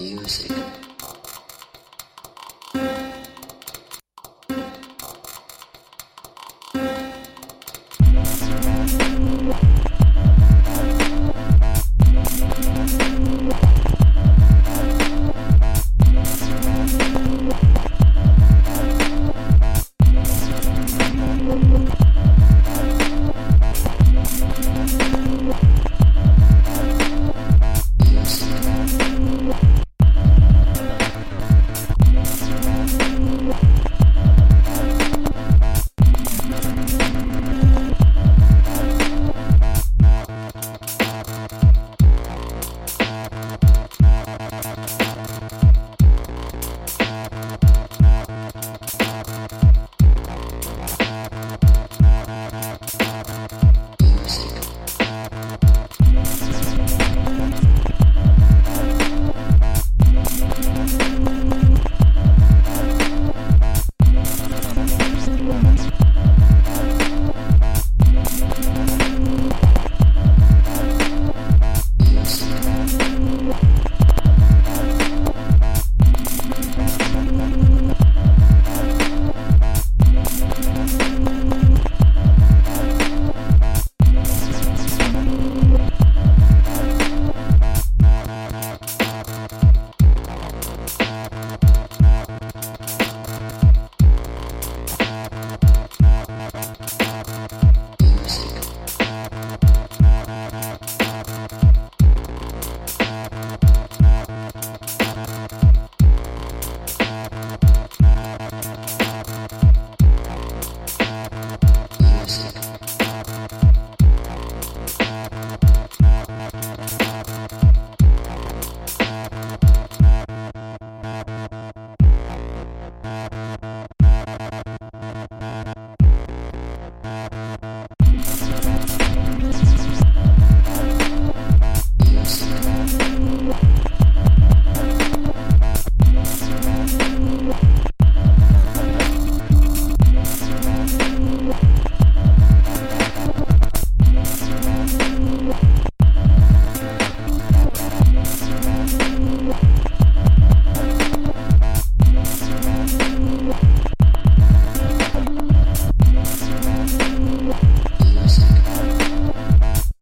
music.